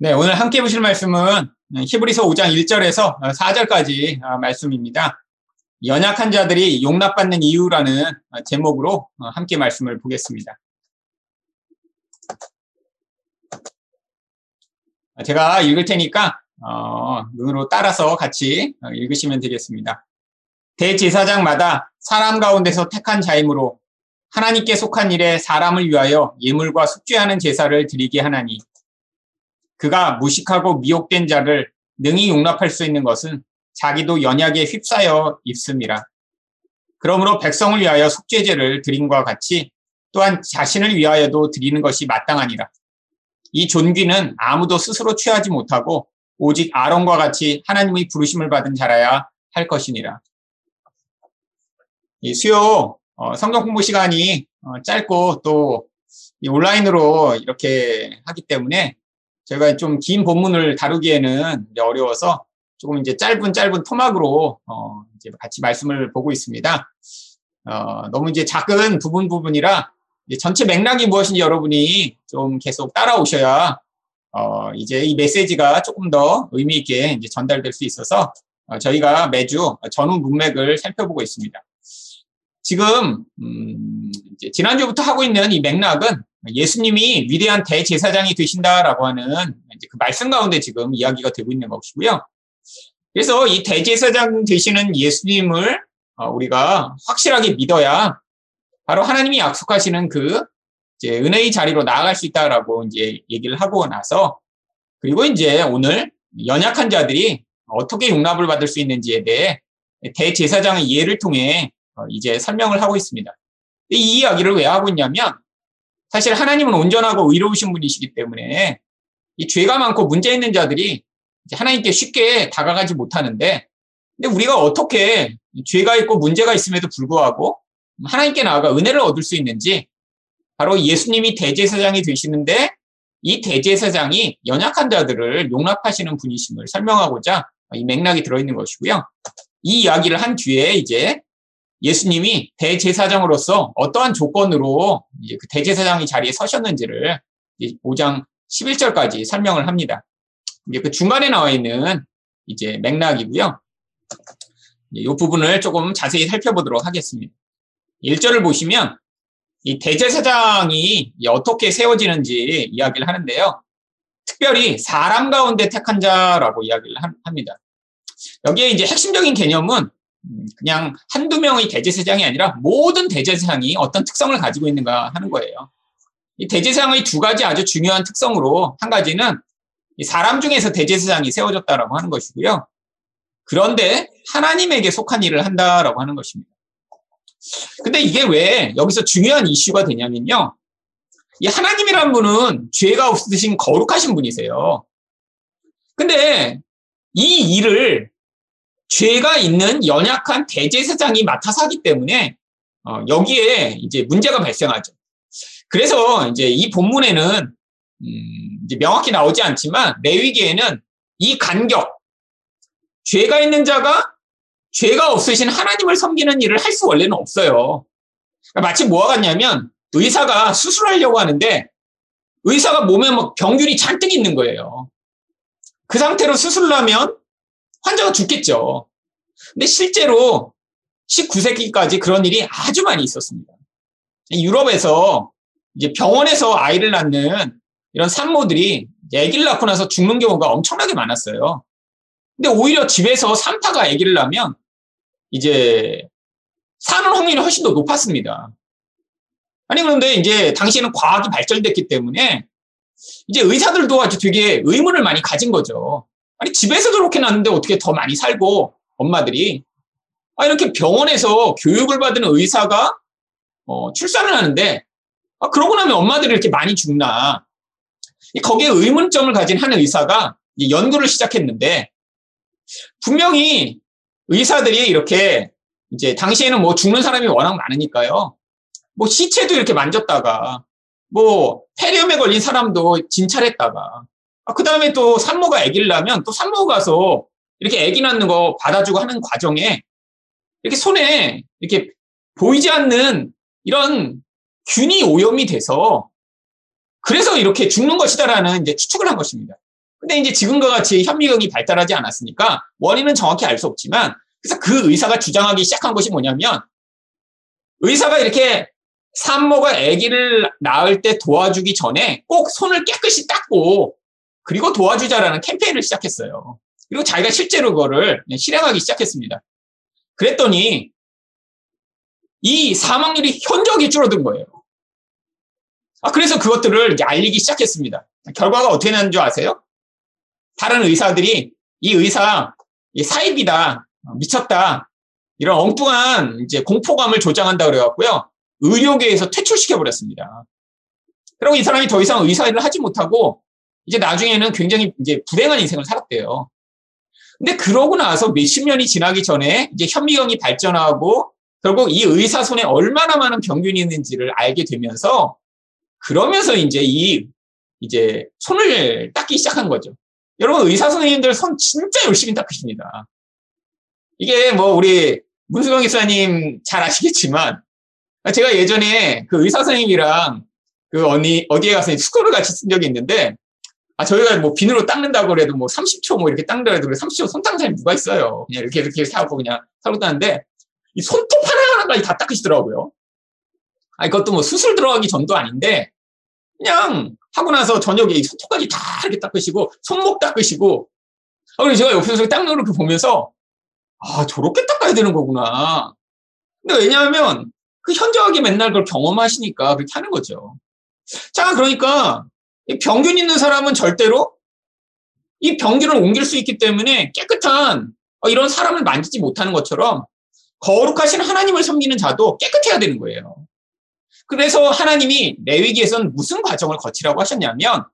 네, 오늘 함께 보실 말씀은 히브리서 5장 1절에서 4절까지 말씀입니다. 연약한 자들이 용납받는 이유라는 제목으로 함께 말씀을 보겠습니다. 제가 읽을 테니까 눈으로 따라서 같이 읽으시면 되겠습니다. 대제사장마다 사람 가운데서 택한 자이므로 하나님께 속한 일에 사람을 위하여 예물과 숙죄하는 제사를 드리게 하나니 그가 무식하고 미혹된 자를 능히 용납할 수 있는 것은 자기도 연약에 휩싸여 입습니다. 그러므로 백성을 위하여 속죄제를 드림과 같이 또한 자신을 위하여도 드리는 것이 마땅하니라. 이 존귀는 아무도 스스로 취하지 못하고 오직 아론과 같이 하나님의 부르심을 받은 자라야 할 것이니라. 이 수요 어, 성경 공부 시간이 어, 짧고 또 온라인으로 이렇게 하기 때문에 제가 좀 긴 본문을 다루기에는 어려워서 조금 이제 짧은 짧은 토막으로 어 이제 같이 말씀을 보고 있습니다. 어 너무 이제 작은 부분 부분이라 전체 맥락이 무엇인지 여러분이 좀 계속 따라오셔야 어 이제 이 메시지가 조금 더 의미 있게 이제 전달될 수 있어서 어 저희가 매주 전후 문맥을 살펴보고 있습니다. 지금 음 지난주부터 하고 있는 이 맥락은 예수님이 위대한 대제사장이 되신다라고 하는 그 말씀 가운데 지금 이야기가 되고 있는 것이고요. 그래서 이 대제사장 되시는 예수님을 어, 우리가 확실하게 믿어야 바로 하나님이 약속하시는 그 은혜의 자리로 나아갈 수 있다라고 이제 얘기를 하고 나서 그리고 이제 오늘 연약한 자들이 어떻게 용납을 받을 수 있는지에 대해 대제사장의 예를 통해 어, 이제 설명을 하고 있습니다. 이 이야기를 왜 하고 있냐면 사실 하나님은 온전하고 의로우신 분이시기 때문에 이 죄가 많고 문제 있는 자들이 하나님께 쉽게 다가가지 못하는데 근데 우리가 어떻게 죄가 있고 문제가 있음에도 불구하고 하나님께 나아가 은혜를 얻을 수 있는지 바로 예수님이 대제사장이 되시는데 이 대제사장이 연약한 자들을 용납하시는 분이심을 설명하고자 이 맥락이 들어있는 것이고요. 이 이야기를 한 뒤에 이제 예수님이 대제사장으로서 어떠한 조건으로 그 대제사장이 자리에 서셨는지를 5장 11절까지 설명을 합니다. 이제 그 중간에 나와 있는 이제 맥락이고요. 이 부분을 조금 자세히 살펴보도록 하겠습니다. 1절을 보시면 이 대제사장이 어떻게 세워지는지 이야기를 하는데요. 특별히 사람 가운데 택한 자라고 이야기를 합니다. 여기에 이제 핵심적인 개념은 음, 그냥 한두 명의 대제사장이 아니라 모든 대제사장이 어떤 특성을 가지고 있는가 하는 거예요. 이 대제사장의 두 가지 아주 중요한 특성으로 한 가지는 사람 중에서 대제사장이 세워졌다라고 하는 것이고요. 그런데 하나님에게 속한 일을 한다라고 하는 것입니다. 근데 이게 왜 여기서 중요한 이슈가 되냐면요. 이 하나님이란 분은 죄가 없으신 거룩하신 분이세요. 근데 이 일을 죄가 있는 연약한 대제사장이 맡아서 하기 때문에 어, 여기에 이제 문제가 발생하죠. 그래서 이제 이 본문에는 음, 이제 명확히 나오지 않지만 레위기에는 이 간격 죄가 있는 자가 죄가 없으신 하나님을 섬기는 일을 할 수 원래는 없어요. 그러니까 마치 뭐와 같냐면 의사가 수술하려고 하는데 의사가 몸에 막 병균이 잔뜩 있는 거예요. 그 상태로 수술을 하면 환자가 죽겠죠. 근데 실제로 19세기까지 그런 일이 아주 많이 있었습니다. 유럽에서 이제 병원에서 아이를 낳는 이런 산모들이 아기를 낳고 나서 죽는 경우가 엄청나게 많았어요. 근데 오히려 집에서 산타가 아기를 낳으면 이제 사는 확률이 훨씬 더 높았습니다. 아니 그런데 이제 당시에는 과학이 발전됐기 때문에 이제 의사들도 아주 되게 의문을 많이 가진 거죠. 아니 집에서 저렇게 낳는데 어떻게 더 많이 살고 엄마들이 아 이렇게 병원에서 교육을 받은 의사가 어, 출산을 하는데 아, 그러고 나면 엄마들이 이렇게 많이 죽나 거기에 의문점을 가진 한 의사가 연구를 시작했는데 분명히 의사들이 이렇게 이제 당시에는 뭐 죽는 사람이 워낙 많으니까요. 뭐 시체도 이렇게 만졌다가 뭐 폐렴에 걸린 사람도 진찰했다가 아, 그 다음에 또 산모가 아기를 낳으면 또 산모 가서 이렇게 아기 낳는 거 받아주고 하는 과정에 이렇게 손에 이렇게 보이지 않는 이런 균이 오염이 돼서 그래서 이렇게 죽는 것이다라는 이제 추측을 한 것입니다. 근데 이제 지금과 같이 현미경이 발달하지 않았으니까 원인은 정확히 알 수 없지만 그래서 그 의사가 주장하기 시작한 것이 뭐냐면 의사가 이렇게 산모가 아기를 낳을 때 도와주기 전에 꼭 손을 깨끗이 닦고 그리고 도와주자라는 캠페인을 시작했어요. 그리고 자기가 실제로 그거를 실행하기 시작했습니다. 그랬더니 이 사망률이 현저하게 줄어든 거예요. 아, 그래서 그것들을 알리기 시작했습니다. 결과가 어떻게 나는 줄 아세요? 다른 의사들이 이 의사 사입이다, 미쳤다, 이런 엉뚱한 이제 공포감을 조장한다 그래갖고요. 의료계에서 퇴출시켜버렸습니다. 그리고 이 사람이 더 이상 의사 일을 하지 못하고 이제 나중에는 굉장히 이제 불행한 인생을 살았대요. 근데 그러고 나서 몇십 년이 지나기 전에 이제 현미경이 발전하고 결국 이 의사 손에 얼마나 많은 병균이 있는지를 알게 되면서 그러면서 이제 이 이제 손을 닦기 시작한 거죠. 여러분 의사 선생님들 손 진짜 열심히 닦으십니다. 이게 뭐 우리 문수경 기사님 잘 아시겠지만 제가 예전에 그 의사 선생님이랑 그 언니 어디에 가서 스쿨을 같이 쓴 적이 있는데 아 저희가 뭐 비누로 닦는다고 그래도 뭐 30초 뭐 이렇게 닦는다 해도 30초 손 닦는 사람이 누가 있어요. 그냥 이렇게 이렇게 하고 그냥 살고 닦는데 이 손톱 하나하나까지 다 닦으시더라고요. 아 이것도 뭐 수술 들어가기 전도 아닌데 그냥 하고 나서 저녁에 이 손톱까지 다 이렇게 닦으시고 손목 닦으시고 아 그래서 제가 옆에서 닦는 걸 보면서 아 저렇게 닦아야 되는 거구나. 근데 왜냐하면 그 현저하게 맨날 그걸 경험하시니까 그렇게 하는 거죠. 자, 그러니까 병균 있는 사람은 절대로 이 병균을 옮길 수 있기 때문에 깨끗한 어, 이런 사람을 만지지 못하는 것처럼 거룩하신 하나님을 섬기는 자도 깨끗해야 되는 거예요. 그래서 하나님이 레위기에서는 무슨 과정을 거치라고 하셨냐면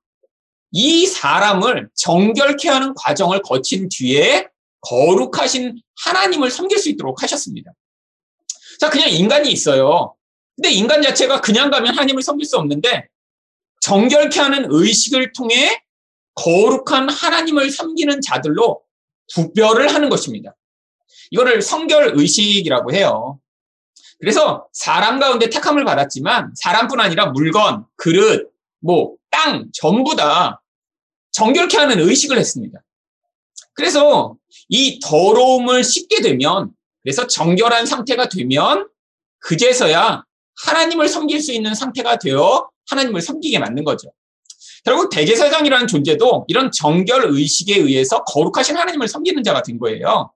이 사람을 정결케 하는 과정을 거친 뒤에 거룩하신 하나님을 섬길 수 있도록 하셨습니다. 자, 그냥 인간이 있어요. 근데 인간 자체가 그냥 가면 하나님을 섬길 수 없는데 정결케 하는 의식을 통해 거룩한 하나님을 섬기는 자들로 구별을 하는 것입니다. 이거를 성결 의식이라고 해요. 그래서 사람 가운데 택함을 받았지만 사람뿐 아니라 물건, 그릇, 뭐, 땅, 전부 다 정결케 하는 의식을 했습니다. 그래서 이 더러움을 씻게 되면 그래서 정결한 상태가 되면 그제서야 하나님을 섬길 수 있는 상태가 되어 하나님을 섬기게 만든 거죠. 결국 대제사장이라는 존재도 이런 정결 의식에 의해서 거룩하신 하나님을 섬기는 자가 된 거예요.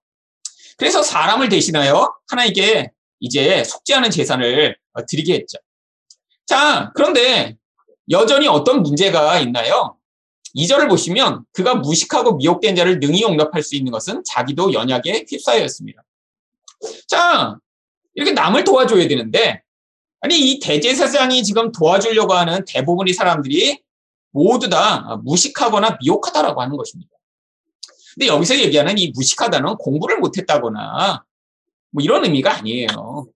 그래서 사람을 대신하여 하나님께 이제 속죄하는 재산을 드리게 했죠. 자, 그런데 여전히 어떤 문제가 있나요? 2절을 보시면 그가 무식하고 미혹된 자를 능히 용납할 수 있는 것은 자기도 연약에 휩싸였습니다. 자, 이렇게 남을 도와줘야 되는데, 아니, 이 대제사장이 지금 도와주려고 하는 대부분의 사람들이 모두 다 무식하거나 미혹하다라고 하는 것입니다. 근데 여기서 얘기하는 이 무식하다는 공부를 못했다거나 뭐 이런 의미가 아니에요.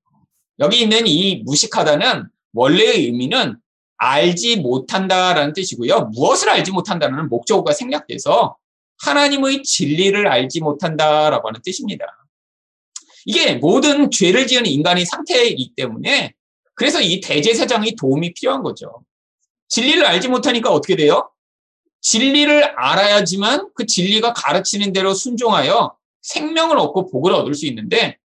여기 있는 이 무식하다는 원래의 의미는 알지 못한다라는 뜻이고요. 무엇을 알지 못한다는 목적어가 생략돼서 하나님의 진리를 알지 못한다라고 하는 뜻입니다. 이게 모든 죄를 지은 인간의 상태이기 때문에 그래서 이 대제사장이 도움이 필요한 거죠. 진리를 알지 못하니까 어떻게 돼요? 진리를 알아야지만 그 진리가 가르치는 대로 순종하여 생명을 얻고 복을 얻을 수 있는데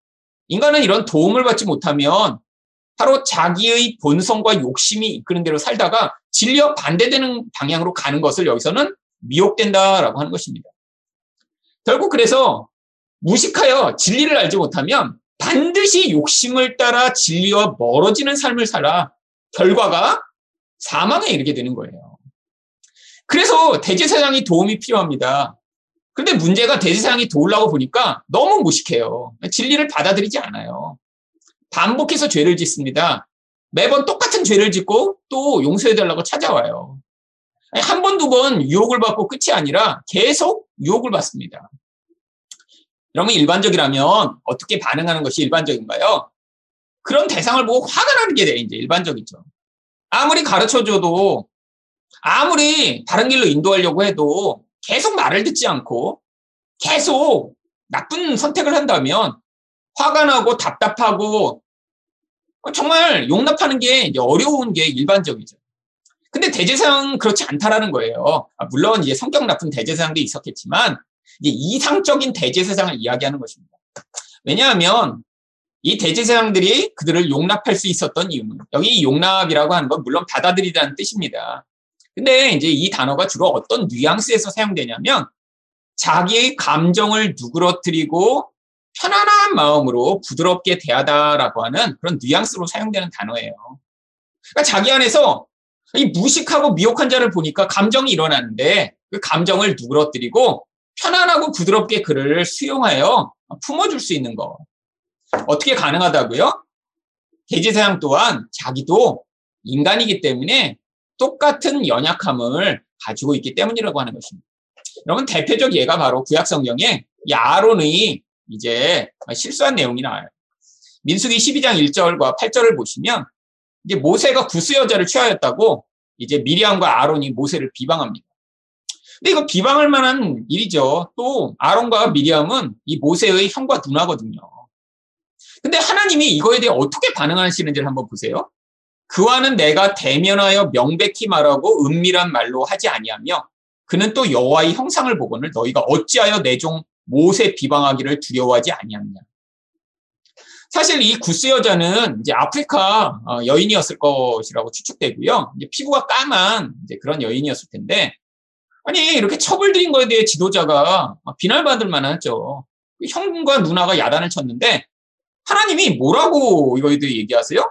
인간은 이런 도움을 받지 못하면 바로 자기의 본성과 욕심이 이끄는 대로 살다가 진리와 반대되는 방향으로 가는 것을 여기서는 미혹된다라고 하는 것입니다. 결국 그래서 무식하여 진리를 알지 못하면 반드시 욕심을 따라 진리와 멀어지는 삶을 살아 결과가 사망에 이르게 되는 거예요. 그래서 대제사장이 도움이 필요합니다. 근데 문제가 대제사장이 도우려고 보니까 너무 무식해요. 진리를 받아들이지 않아요. 반복해서 죄를 짓습니다. 매번 똑같은 죄를 짓고 또 용서해달라고 찾아와요. 한 번, 두 번 유혹을 받고 끝이 아니라 계속 유혹을 받습니다. 여러분 일반적이라면 어떻게 반응하는 것이 일반적인가요? 그런 대상을 보고 화가 나는 게 이제 일반적이죠. 아무리 가르쳐줘도 아무리 다른 길로 인도하려고 해도 계속 말을 듣지 않고 계속 나쁜 선택을 한다면 화가 나고 답답하고 정말 용납하는 게 어려운 게 일반적이죠. 근데 대제사장 그렇지 않다라는 거예요. 아, 물론 이제 성격 나쁜 대제사장도 있었겠지만 이상적인 대제사장을 이야기하는 것입니다. 왜냐하면 이 대제사장들이 그들을 용납할 수 있었던 이유는 여기 용납이라고 하는 건 물론 받아들이라는 뜻입니다. 근데 이제 이 단어가 주로 어떤 뉘앙스에서 사용되냐면 자기의 감정을 누그러뜨리고 편안한 마음으로 부드럽게 대하다라고 하는 그런 뉘앙스로 사용되는 단어예요. 그러니까 자기 안에서 이 무식하고 미혹한 자를 보니까 감정이 일어나는데 그 감정을 누그러뜨리고 편안하고 부드럽게 그를 수용하여 품어줄 수 있는 거. 어떻게 가능하다고요? 대제사장 또한 자기도 인간이기 때문에 똑같은 연약함을 가지고 있기 때문이라고 하는 것입니다. 여러분 대표적 예가 바로 구약 성경에 이 아론의 이제 실수한 내용이 나와요. 민수기 12장 1절과 8절을 보시면 이제 모세가 구스 여자를 취하였다고 이제 미리암과 아론이 모세를 비방합니다. 근데 이거 비방할 만한 일이죠. 또 아론과 미리암은 이 모세의 형과 누나거든요. 근데 하나님이 이거에 대해 어떻게 반응하시는지를 한번 보세요. 그와는 내가 대면하여 명백히 말하고 은밀한 말로 하지 아니하며 그는 또 여호와의 형상을 보고는 너희가 어찌하여 내 종 모세 비방하기를 두려워하지 아니하느냐. 사실 이 구스 여자는 이제 아프리카 어, 여인이었을 것이라고 추측되고요. 피부가 까만 그런 여인이었을 텐데 아니 이렇게 처벌드린 거에 대해 지도자가 비난받을 만하죠. 형과 누나가 야단을 쳤는데 하나님이 뭐라고 이거에 대해 얘기하세요?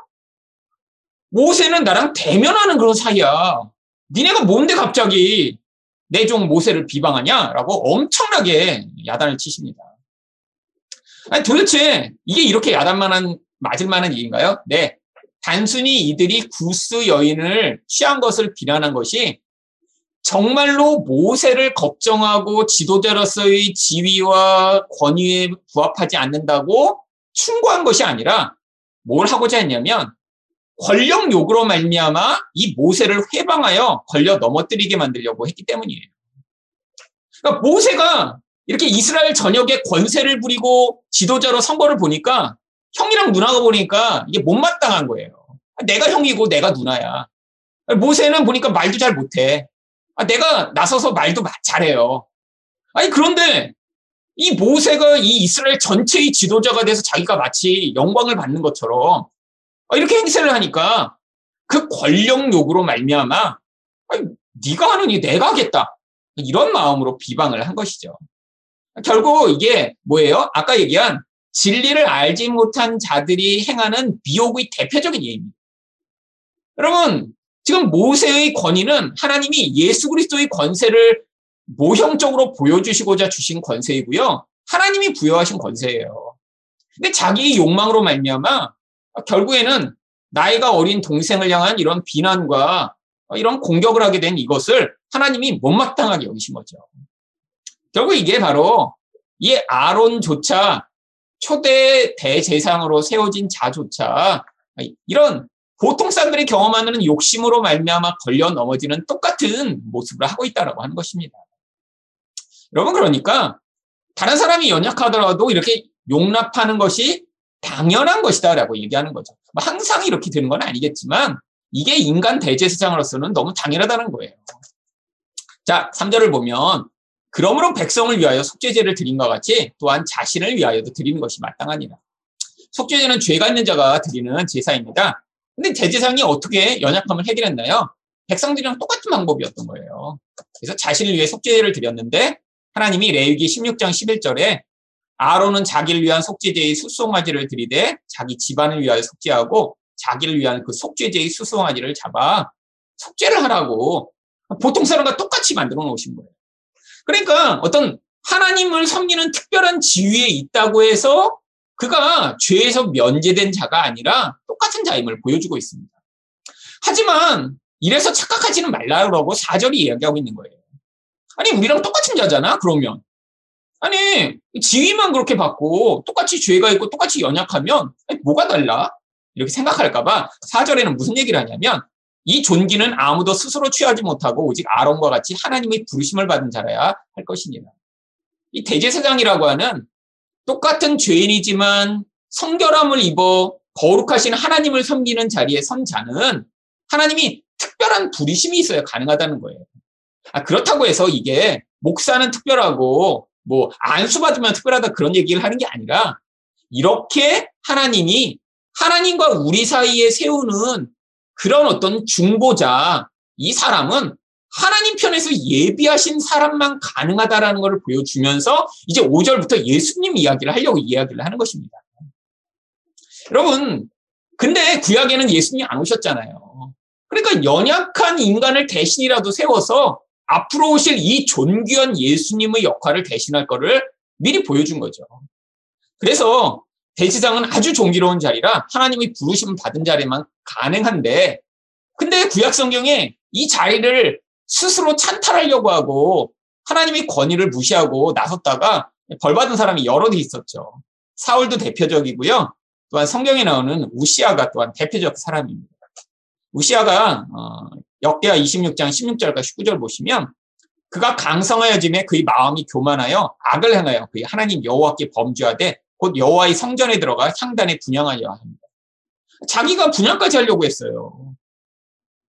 모세는 나랑 대면하는 그런 사이야. 니네가 뭔데 갑자기 내 종 모세를 비방하냐라고 엄청나게 야단을 치십니다. 아니 도대체 이게 이렇게 야단만한 맞을 만한 일인가요? 네. 단순히 이들이 구스 여인을 취한 것을 비난한 것이 정말로 모세를 걱정하고 지도자로서의 지위와 권위에 부합하지 않는다고 충고한 것이 아니라 뭘 하고자 했냐면 권력 욕으로 말미암아 이 모세를 회방하여 걸려 넘어뜨리게 만들려고 했기 때문이에요. 그러니까 모세가 이렇게 이스라엘 전역에 권세를 부리고 지도자로 선거를 보니까 형이랑 누나가 보니까 이게 못마땅한 거예요. 내가 형이고 내가 누나야. 모세는 보니까 말도 잘 못해. 아, 내가 나서서 말도 잘해요. 아니 그런데 이 모세가 이 이스라엘 전체의 지도자가 돼서 자기가 마치 영광을 받는 것처럼 아, 이렇게 행세를 하니까 그 권력 욕으로 말미암아 아니, 네가 하느니 내가 하겠다 이런 마음으로 비방을 한 것이죠. 결국 이게 뭐예요? 아까 얘기한 진리를 알지 못한 자들이 행하는 미혹의 대표적인 예입니다. 여러분 지금 모세의 권위는 하나님이 예수 그리스도의 권세를 모형적으로 보여주시고자 주신 권세이고요. 하나님이 부여하신 권세예요. 근데 자기 욕망으로 말미암아 결국에는 나이가 어린 동생을 향한 이런 비난과 이런 공격을 하게 된 이것을 하나님이 못마땅하게 여기신 거죠. 결국 이게 바로 이 아론조차 초대 대재상으로 세워진 자조차 이런 보통 사람들이 경험하는 욕심으로 말미암아 걸려 넘어지는 똑같은 모습을 하고 있다라고 하는 것입니다. 여러분 그러니까 다른 사람이 연약하더라도 이렇게 용납하는 것이 당연한 것이다라고 얘기하는 거죠. 뭐 항상 이렇게 되는 건 아니겠지만 이게 인간 대제사장으로서는 너무 당연하다는 거예요. 자, 3절을 보면 그러므로 백성을 위하여 속죄제를 드린 것 같이 또한 자신을 위하여도 드리는 것이 마땅하니라. 속죄제는 죄가 있는 자가 드리는 제사입니다. 근데 대제사장이 어떻게 연약함을 해결했나요? 백성들이랑 똑같은 방법이었던 거예요. 그래서 자신을 위해 속죄제를 드렸는데 하나님이 레위기 16장 11절에 아론은 자기를 위한 속죄제의 수송아지를 들이대 자기 집안을 위하여 속죄하고 자기를 위한 그 속죄제의 수송아지를 잡아 속죄를 하라고 보통 사람과 똑같이 만들어 놓으신 거예요. 그러니까 어떤 하나님을 섬기는 특별한 지위에 있다고 해서 그가 죄에서 면제된 자가 아니라 똑같은 자임을 보여주고 있습니다. 하지만 이래서 착각하지는 말라고 사절이 이야기하고 있는 거예요. 아니 우리랑 똑같은 자잖아 그러면 아니 지위만 그렇게 받고 똑같이 죄가 있고 똑같이 연약하면 아니, 뭐가 달라 이렇게 생각할까봐 사절에는 무슨 얘기를 하냐면 이 존귀는 아무도 스스로 취하지 못하고 오직 아론과 같이 하나님의 부르심을 받은 자라야 할 것이니라. 이 대제사장이라고 하는 똑같은 죄인이지만 성결함을 입어 거룩하신 하나님을 섬기는 자리에 선 자는 하나님이 특별한 부리심이 있어야 가능하다는 거예요. 아, 그렇다고 해서 이게 목사는 특별하고 뭐 안수 받으면 특별하다 그런 얘기를 하는 게 아니라 이렇게 하나님이 하나님과 우리 사이에 세우는 그런 어떤 중보자 이 사람은 하나님 편에서 예비하신 사람만 가능하다라는 것을 보여주면서 이제 5절부터 예수님 이야기를 하려고 이야기를 하는 것입니다. 여러분, 근데 구약에는 예수님이 안 오셨잖아요. 그러니까 연약한 인간을 대신이라도 세워서 앞으로 오실 이 존귀한 예수님의 역할을 대신할 거를 미리 보여준 거죠. 그래서 대지상은 아주 존귀로운 자리라 하나님이 부르심 받은 자리만 가능한데 근데 구약 성경에 이 자리를 스스로 찬탈하려고 하고 하나님의 권위를 무시하고 나섰다가 벌 받은 사람이 여럿 있었죠. 사울도 대표적이고요. 또한 성경에 나오는 우시아가 또한 대표적 사람입니다. 우시아가 어, 역대하 26장 16절과 19절 보시면 그가 강성하여짐에 그의 마음이 교만하여 악을 행하여 그의 하나님 여호와께 범죄하되 곧 여호와의 성전에 들어가 향단에 분양하려 합니다. 자기가 분양까지 하려고 했어요.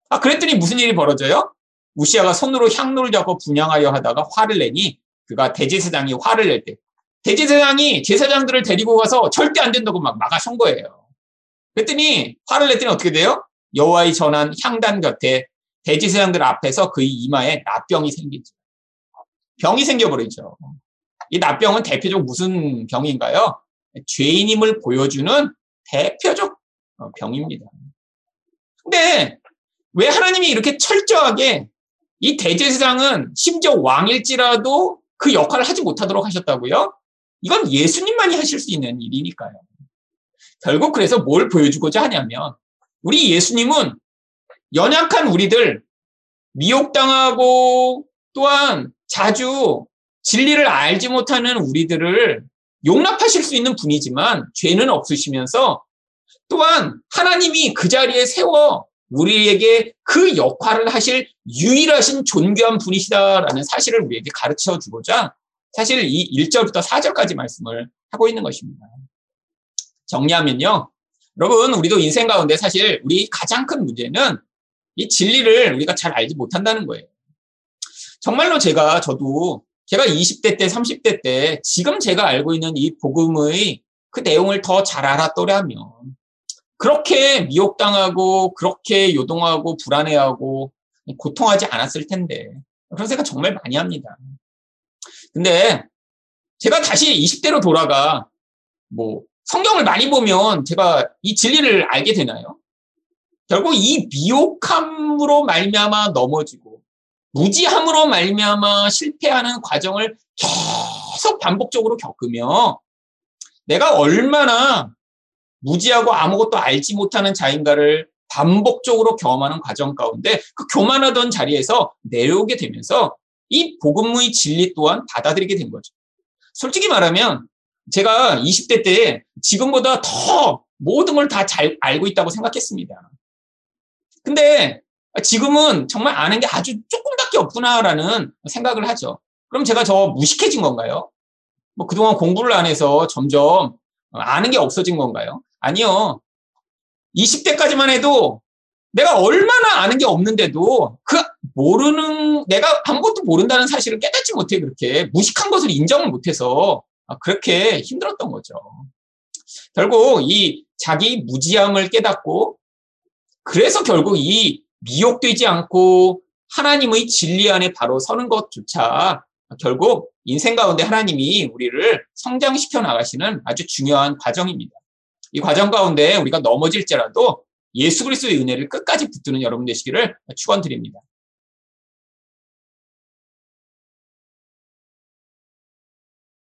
아 그랬더니 무슨 일이 벌어져요? 우시아가 손으로 향로를 잡고 분양하려 하다가 화를 내니 그가 대제사장이 화를 낼 때 대제사장이 제사장들을 데리고 가서 절대 안 된다고 막 막아선 거예요. 그랬더니 화를 냈더니 어떻게 돼요? 여호와의 전한 향단 곁에 대제사장들 앞에서 그의 이마에 납병이 생기죠. 병이 생겨버리죠. 이 납병은 대표적 무슨 병인가요? 죄인임을 보여주는 대표적 어, 병입니다. 근데 왜 하나님이 이렇게 철저하게 이 대제사장은 심지어 왕일지라도 그 역할을 하지 못하도록 하셨다고요? 이건 예수님만이 하실 수 있는 일이니까요. 결국 그래서 뭘 보여주고자 하냐면 우리 예수님은 연약한 우리들 미혹당하고 또한 자주 진리를 알지 못하는 우리들을 용납하실 수 있는 분이지만 죄는 없으시면서 또한 하나님이 그 자리에 세워 우리에게 그 역할을 하실 유일하신 존귀한 분이시다라는 사실을 우리에게 가르쳐 주고자 사실 이 1절부터 4절까지 말씀을 하고 있는 것입니다. 정리하면요. 여러분, 우리도 인생 가운데 사실 우리 가장 큰 문제는 이 진리를 우리가 잘 알지 못한다는 거예요. 정말로 제가 저도 제가 20대 때, 30대 때 지금 제가 알고 있는 이 복음의 그 내용을 더 잘 알았더라면 그렇게 미혹당하고 그렇게 요동하고 불안해하고 고통하지 않았을 텐데 그런 생각 정말 많이 합니다. 근데 제가 다시 20대로 돌아가 뭐 성경을 많이 보면 제가 이 진리를 알게 되나요? 결국 이 미혹함으로 말미암아 넘어지고 무지함으로 말미암아 실패하는 과정을 계속 반복적으로 겪으며 내가 얼마나 무지하고 아무것도 알지 못하는 자인가를 반복적으로 경험하는 과정 가운데 그 교만하던 자리에서 내려오게 되면서 이 복음의 진리 또한 받아들이게 된 거죠. 솔직히 말하면 제가 20대 때 지금보다 더 모든 걸 다 잘 알고 있다고 생각했습니다. 근데 지금은 정말 아는 게 아주 조금밖에 없구나라는 생각을 하죠. 그럼 제가 저 무식해진 건가요? 뭐 그동안 공부를 안 해서 점점 아는 게 없어진 건가요? 아니요. 20대까지만 해도 내가 얼마나 아는 게 없는데도 그 모르는 내가 아무것도 모른다는 사실을 깨닫지 못해 그렇게 무식한 것을 인정을 못해서 그렇게 힘들었던 거죠. 결국 이 자기 무지함을 깨닫고 그래서 결국 이 미혹되지 않고 하나님의 진리 안에 바로 서는 것조차 결국 인생 가운데 하나님이 우리를 성장시켜 나가시는 아주 중요한 과정입니다. 이 과정 가운데 우리가 넘어질지라도 예수 그리스도의 은혜를 끝까지 붙드는 여러분 되시기를 축원드립니다.